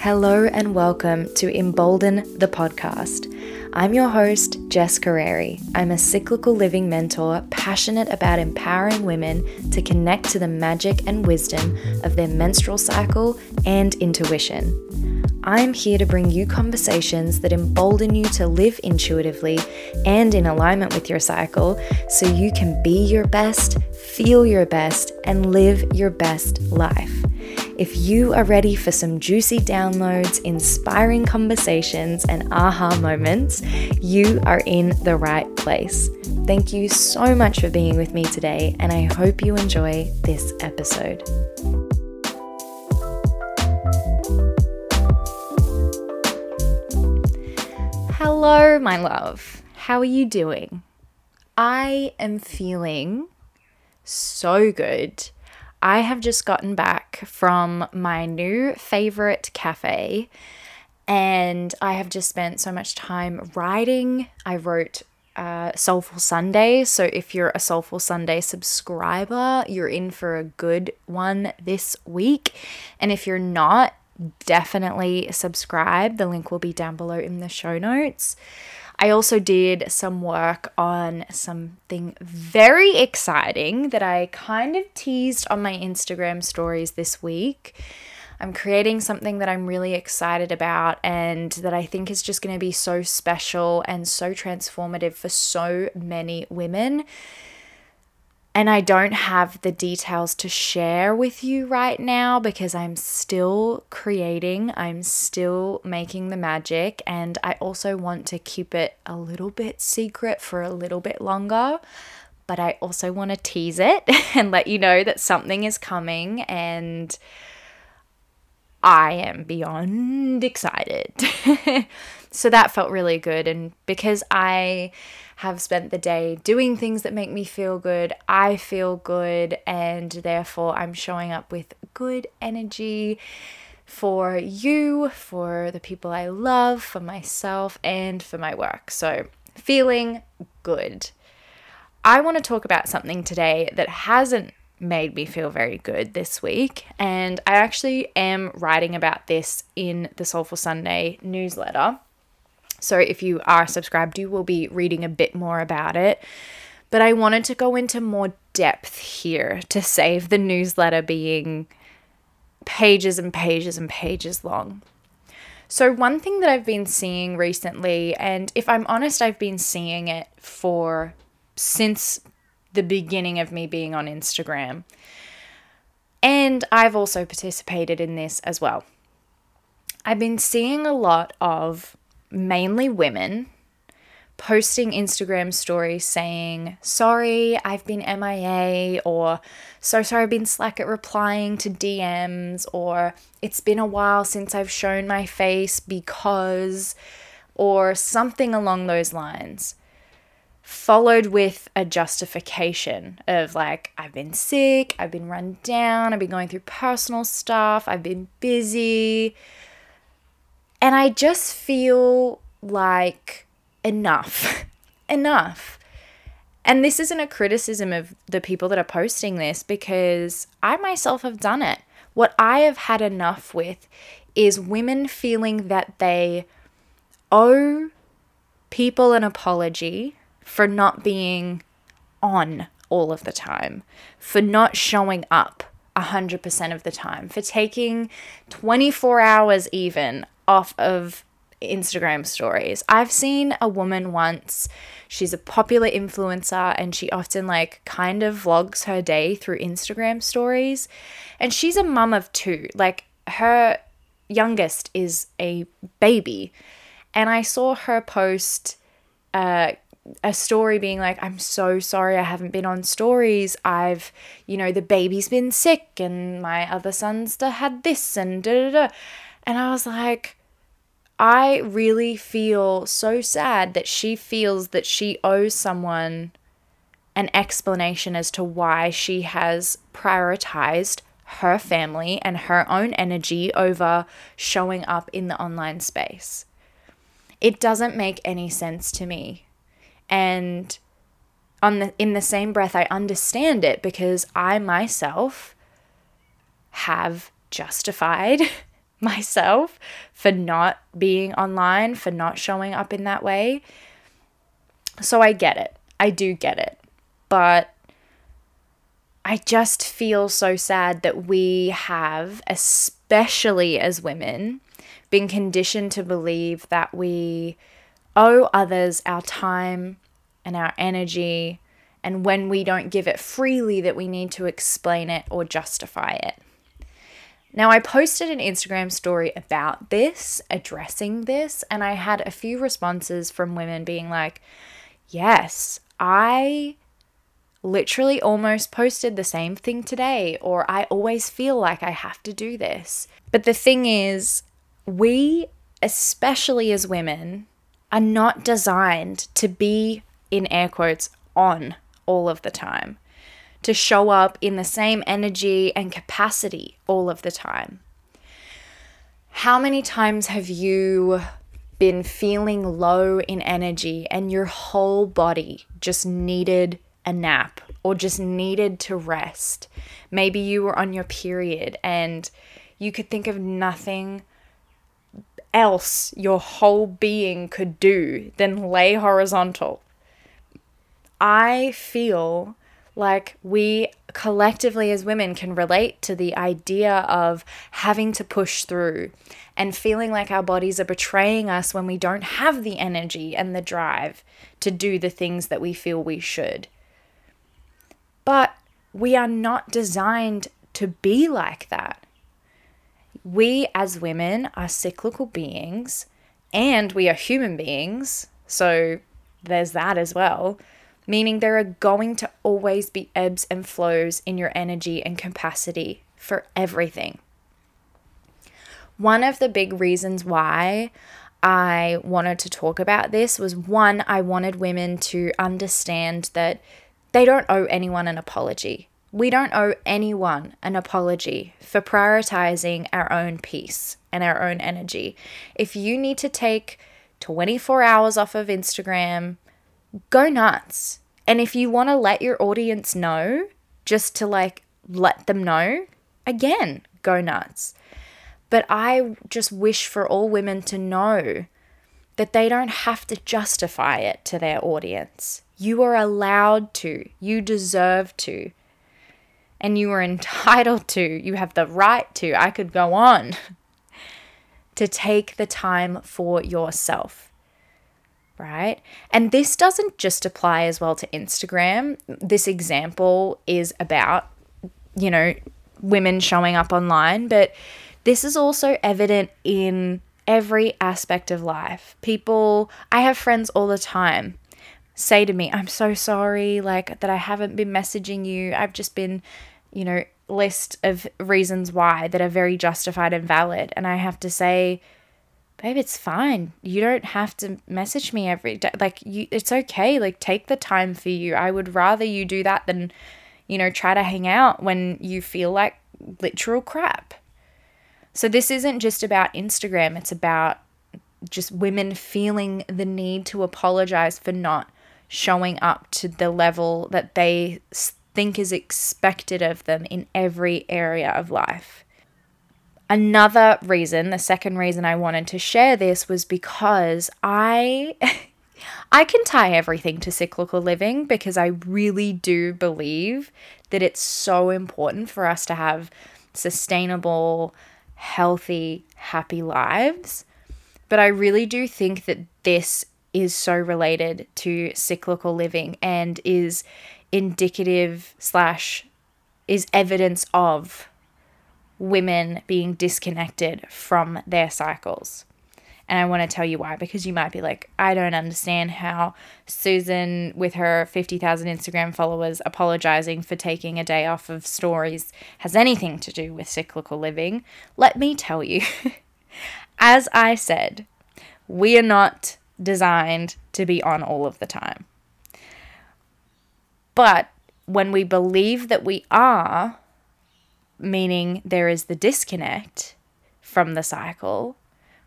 Hello and welcome to Embolden the podcast. I'm your host, Jess Carreri. I'm a cyclical living mentor passionate about empowering women to connect to the magic and wisdom of their menstrual cycle and intuition. I'm here to bring you conversations that embolden you to live intuitively and in alignment with your cycle so you can be your best, feel your best, and live your best life. If you are ready for some juicy downloads, inspiring conversations, and aha moments, you are in the right place. Thank you so much for being with me today, and I hope you enjoy this episode. Hello, my love. How are you doing? I am feeling so good. I have just gotten back from my new favorite cafe and I have just spent so much time writing. I wrote uh, Soulful Sunday. So if you're a Soulful Sunday subscriber, you're in for a good one this week. And if you're not, definitely subscribe. The link will be down below in the show notes. I also did some work on something very exciting that I kind of teased on my Instagram stories this week. I'm creating something that I'm really excited about and that I think is just going to be so special and so transformative for so many women and I don't have the details to share with you right now because I'm still creating, I'm still making the magic, and I also want to keep it a little bit secret for a little bit longer. But I also want to tease it and let you know that something is coming, and I am beyond excited. so that felt really good. And because I have spent the day doing things that make me feel good. I feel good, and therefore I'm showing up with good energy for you, for the people I love, for myself, and for my work. So, feeling good. I want to talk about something today that hasn't made me feel very good this week. And I actually am writing about this in the Soulful Sunday newsletter. So if you are subscribed, you will be reading a bit more about it. But I wanted to go into more depth here to save the newsletter being pages and pages and pages long. So, one thing that I've been seeing recently, and if I'm honest, I've been seeing it for since the beginning of me being on Instagram. And I've also participated in this as well. I've been seeing a lot of mainly women posting Instagram stories saying, Sorry, I've been MIA, or So sorry, I've been slack at replying to DMs, or It's been a while since I've shown my face because, or something along those lines. Followed with a justification of like, I've been sick, I've been run down, I've been going through personal stuff, I've been busy, and I just feel like enough, enough. And this isn't a criticism of the people that are posting this because I myself have done it. What I have had enough with is women feeling that they owe people an apology for not being on all of the time, for not showing up 100% of the time, for taking 24 hours even off of Instagram stories. I've seen a woman once, she's a popular influencer and she often like kind of vlogs her day through Instagram stories. And she's a mum of two. Like her youngest is a baby. And I saw her post uh, a story being like, I'm so sorry I haven't been on stories. I've, you know, the baby's been sick and my other son's had this and da da da. And I was like, I really feel so sad that she feels that she owes someone an explanation as to why she has prioritized her family and her own energy over showing up in the online space. It doesn't make any sense to me. And on the in the same breath I understand it because I myself have justified myself for not being online, for not showing up in that way. So I get it. I do get it. But I just feel so sad that we have, especially as women, been conditioned to believe that we owe others our time and our energy, and when we don't give it freely, that we need to explain it or justify it. Now, I posted an Instagram story about this, addressing this, and I had a few responses from women being like, Yes, I literally almost posted the same thing today, or I always feel like I have to do this. But the thing is, we, especially as women, are not designed to be, in air quotes, on all of the time, to show up in the same energy and capacity all of the time. How many times have you been feeling low in energy and your whole body just needed a nap or just needed to rest? Maybe you were on your period and you could think of nothing else your whole being could do than lay horizontal. I feel like we collectively as women can relate to the idea of having to push through and feeling like our bodies are betraying us when we don't have the energy and the drive to do the things that we feel we should. But we are not designed to be like that we as women are cyclical beings and we are human beings. So there's that as well. Meaning there are going to always be ebbs and flows in your energy and capacity for everything. One of the big reasons why I wanted to talk about this was one, I wanted women to understand that they don't owe anyone an apology. We don't owe anyone an apology for prioritizing our own peace and our own energy. If you need to take 24 hours off of Instagram, go nuts. And if you want to let your audience know, just to like let them know, again, go nuts. But I just wish for all women to know that they don't have to justify it to their audience. You are allowed to, you deserve to and you are entitled to, you have the right to, I could go on, to take the time for yourself. Right? And this doesn't just apply as well to Instagram. This example is about, you know, women showing up online, but this is also evident in every aspect of life. People, I have friends all the time say to me, I'm so sorry, like that I haven't been messaging you. I've just been, you know, list of reasons why that are very justified and valid. And I have to say, babe, it's fine. You don't have to message me every day. Like, you, it's okay. Like, take the time for you. I would rather you do that than, you know, try to hang out when you feel like literal crap. So, this isn't just about Instagram, it's about just women feeling the need to apologize for not showing up to the level that they think is expected of them in every area of life. Another reason, the second reason I wanted to share this was because I I can tie everything to cyclical living because I really do believe that it's so important for us to have sustainable, healthy, happy lives. But I really do think that this is so related to cyclical living and is indicative slash is evidence of women being disconnected from their cycles. And I want to tell you why because you might be like, I don't understand how Susan, with her 50,000 Instagram followers, apologizing for taking a day off of stories has anything to do with cyclical living. Let me tell you, as I said, we are not designed to be on all of the time. But when we believe that we are, meaning there is the disconnect from the cycle,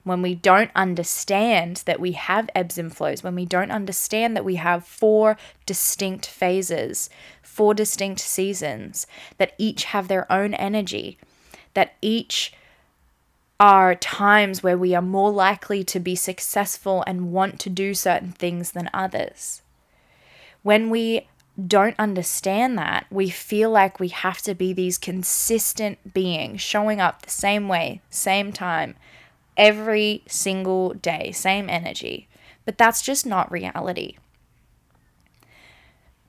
when we don't understand that we have ebbs and flows, when we don't understand that we have four distinct phases, four distinct seasons, that each have their own energy, that each are times where we are more likely to be successful and want to do certain things than others. When we don't understand that, we feel like we have to be these consistent beings showing up the same way, same time, every single day, same energy. But that's just not reality.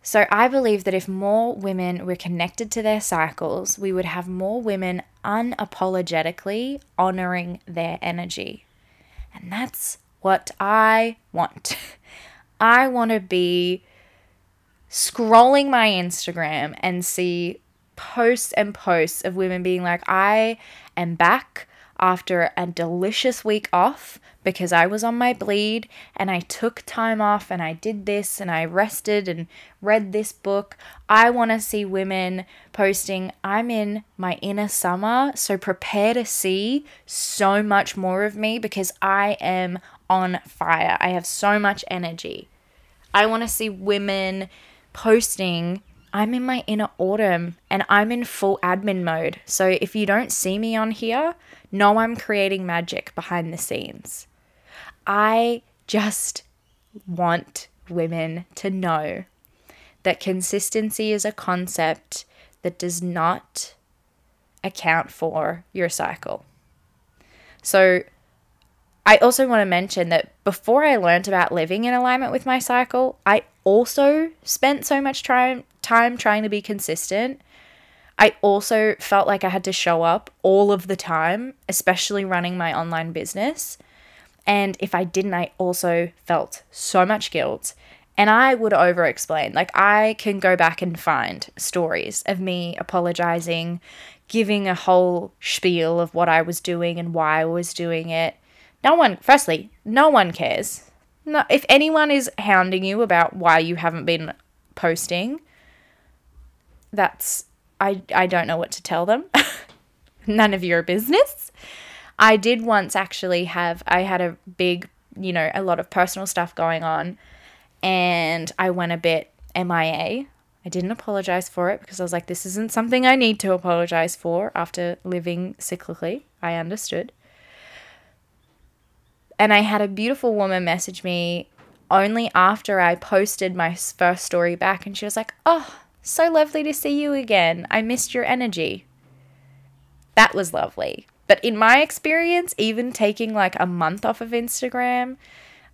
So I believe that if more women were connected to their cycles, we would have more women unapologetically honoring their energy. And that's what I want. I want to be scrolling my Instagram and see posts and posts of women being like, I am back after a delicious week off because I was on my bleed and I took time off and I did this and I rested and read this book. I want to see women posting, I'm in my inner summer, so prepare to see so much more of me because I am on fire. I have so much energy. I want to see women posting I'm in my inner autumn and I'm in full admin mode. So if you don't see me on here, know I'm creating magic behind the scenes. I just want women to know that consistency is a concept that does not account for your cycle. So I also want to mention that before I learned about living in alignment with my cycle, I also spent so much time time trying to be consistent. I also felt like I had to show up all of the time, especially running my online business. And if I didn't, I also felt so much guilt. And I would over explain. Like, I can go back and find stories of me apologizing, giving a whole spiel of what I was doing and why I was doing it. No one, firstly, no one cares. No, if anyone is hounding you about why you haven't been posting, that's I I don't know what to tell them. None of your business. I did once actually have I had a big, you know, a lot of personal stuff going on and I went a bit MIA. I didn't apologize for it because I was like this isn't something I need to apologize for after living cyclically. I understood. And I had a beautiful woman message me only after I posted my first story back, and she was like, Oh, so lovely to see you again. I missed your energy. That was lovely. But in my experience, even taking like a month off of Instagram,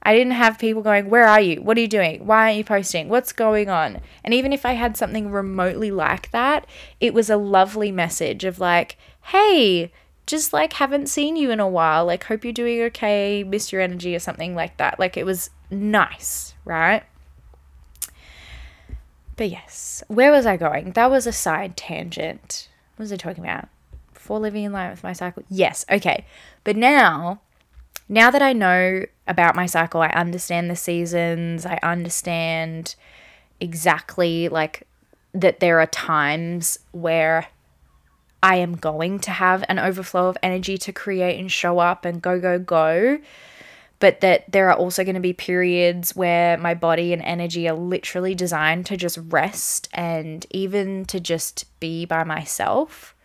I didn't have people going, Where are you? What are you doing? Why aren't you posting? What's going on? And even if I had something remotely like that, it was a lovely message of like, Hey, just like haven't seen you in a while. Like, hope you're doing okay, miss your energy or something like that. Like, it was nice, right? But yes, where was I going? That was a side tangent. What was I talking about? Before living in line with my cycle? Yes, okay. But now, now that I know about my cycle, I understand the seasons, I understand exactly like that there are times where I am going to have an overflow of energy to create and show up and go, go, go. But that there are also going to be periods where my body and energy are literally designed to just rest and even to just be by myself.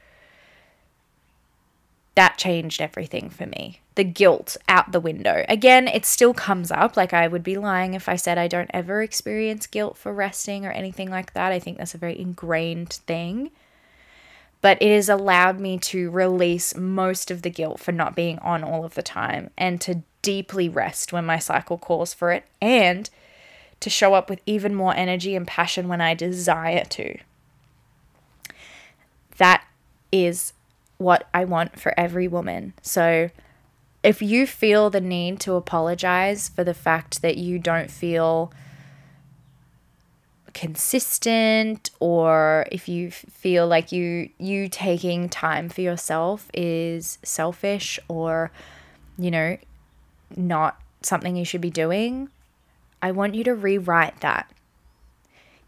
That changed everything for me. The guilt out the window. Again, it still comes up. Like, I would be lying if I said I don't ever experience guilt for resting or anything like that. I think that's a very ingrained thing but it has allowed me to release most of the guilt for not being on all of the time and to deeply rest when my cycle calls for it and to show up with even more energy and passion when I desire to. That is what I want for every woman. So if you feel the need to apologize for the fact that you don't feel consistent or if you feel like you you taking time for yourself is selfish or you know not something you should be doing i want you to rewrite that.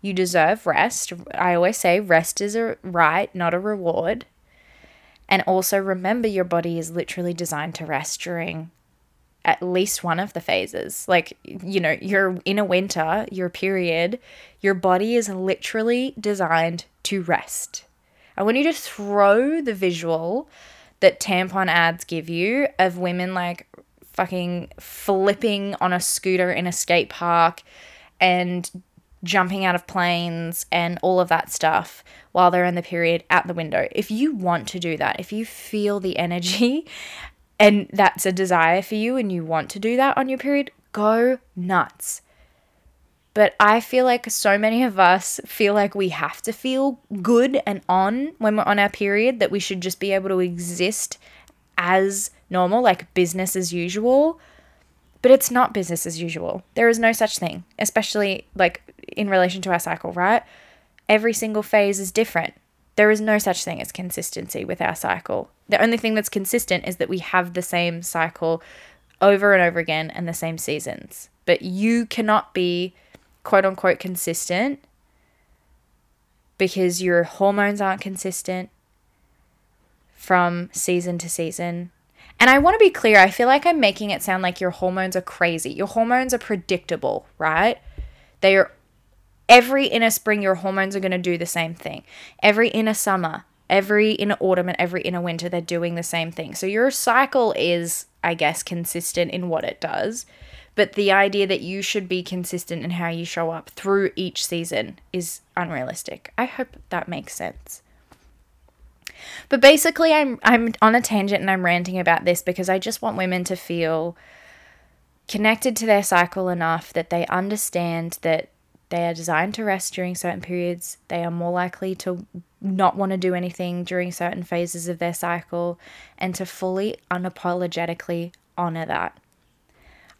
You deserve rest. I always say rest is a right not a reward. And also remember your body is literally designed to rest during at least one of the phases. Like, you know, you're in a winter, your period, your body is literally designed to rest. I want you to throw the visual that tampon ads give you of women like fucking flipping on a scooter in a skate park and jumping out of planes and all of that stuff while they're in the period at the window. If you want to do that, if you feel the energy and that's a desire for you and you want to do that on your period, go nuts. But I feel like so many of us feel like we have to feel good and on when we're on our period, that we should just be able to exist as normal, like business as usual. But it's not business as usual. There is no such thing, especially like in relation to our cycle, right? Every single phase is different. There is no such thing as consistency with our cycle. The only thing that's consistent is that we have the same cycle over and over again and the same seasons. But you cannot be quote unquote consistent because your hormones aren't consistent from season to season. And I want to be clear, I feel like I'm making it sound like your hormones are crazy. Your hormones are predictable, right? They are every inner spring, your hormones are going to do the same thing. Every inner summer, every inner autumn, and every inner winter, they're doing the same thing. So your cycle is, I guess, consistent in what it does. But the idea that you should be consistent in how you show up through each season is unrealistic. I hope that makes sense. But basically I'm I'm on a tangent and I'm ranting about this because I just want women to feel connected to their cycle enough that they understand that they are designed to rest during certain periods. They are more likely to not want to do anything during certain phases of their cycle and to fully unapologetically honor that.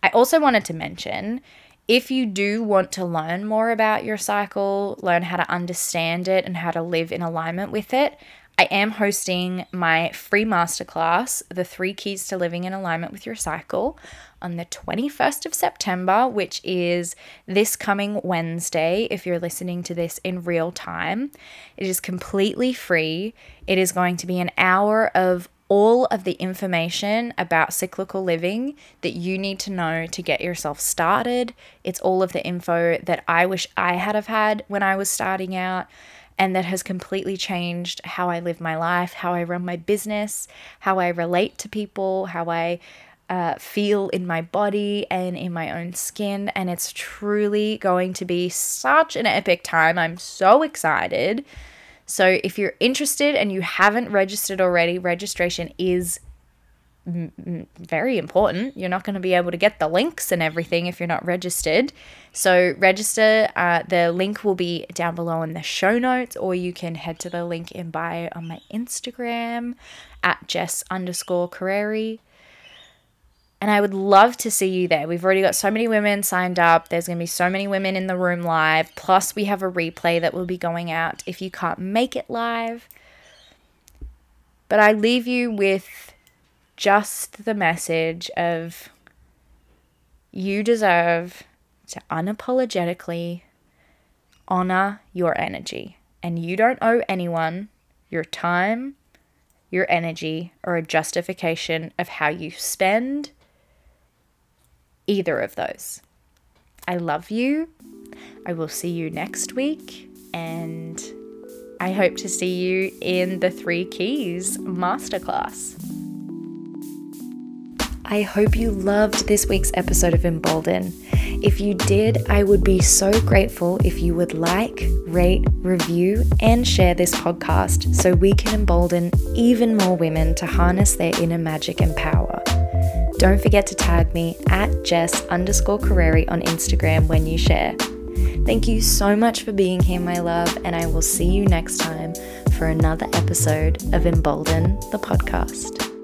I also wanted to mention if you do want to learn more about your cycle, learn how to understand it, and how to live in alignment with it, I am hosting my free masterclass, The Three Keys to Living in Alignment with Your Cycle, on the 21st of September, which is this coming Wednesday, if you're listening to this in real time. It is completely free. It is going to be an hour of all of the information about cyclical living that you need to know to get yourself started. It's all of the info that I wish I had have had when I was starting out and that has completely changed how I live my life, how I run my business, how I relate to people, how I uh, feel in my body and in my own skin. And it's truly going to be such an epic time. I'm so excited. So if you're interested and you haven't registered already, registration is very important. You're not going to be able to get the links and everything if you're not registered. So register. Uh, the link will be down below in the show notes, or you can head to the link in bio on my Instagram at Jess underscore Carreri. And I would love to see you there. We've already got so many women signed up. There's going to be so many women in the room live. Plus, we have a replay that will be going out if you can't make it live. But I leave you with just the message of you deserve to unapologetically honor your energy. And you don't owe anyone your time, your energy, or a justification of how you spend either of those. I love you. I will see you next week, and I hope to see you in the Three Keys Masterclass. I hope you loved this week's episode of Embolden. If you did, I would be so grateful if you would like, rate, review, and share this podcast so we can embolden even more women to harness their inner magic and power. Don't forget to tag me at Jess underscore Carreri on Instagram when you share. Thank you so much for being here, my love, and I will see you next time for another episode of Embolden the podcast.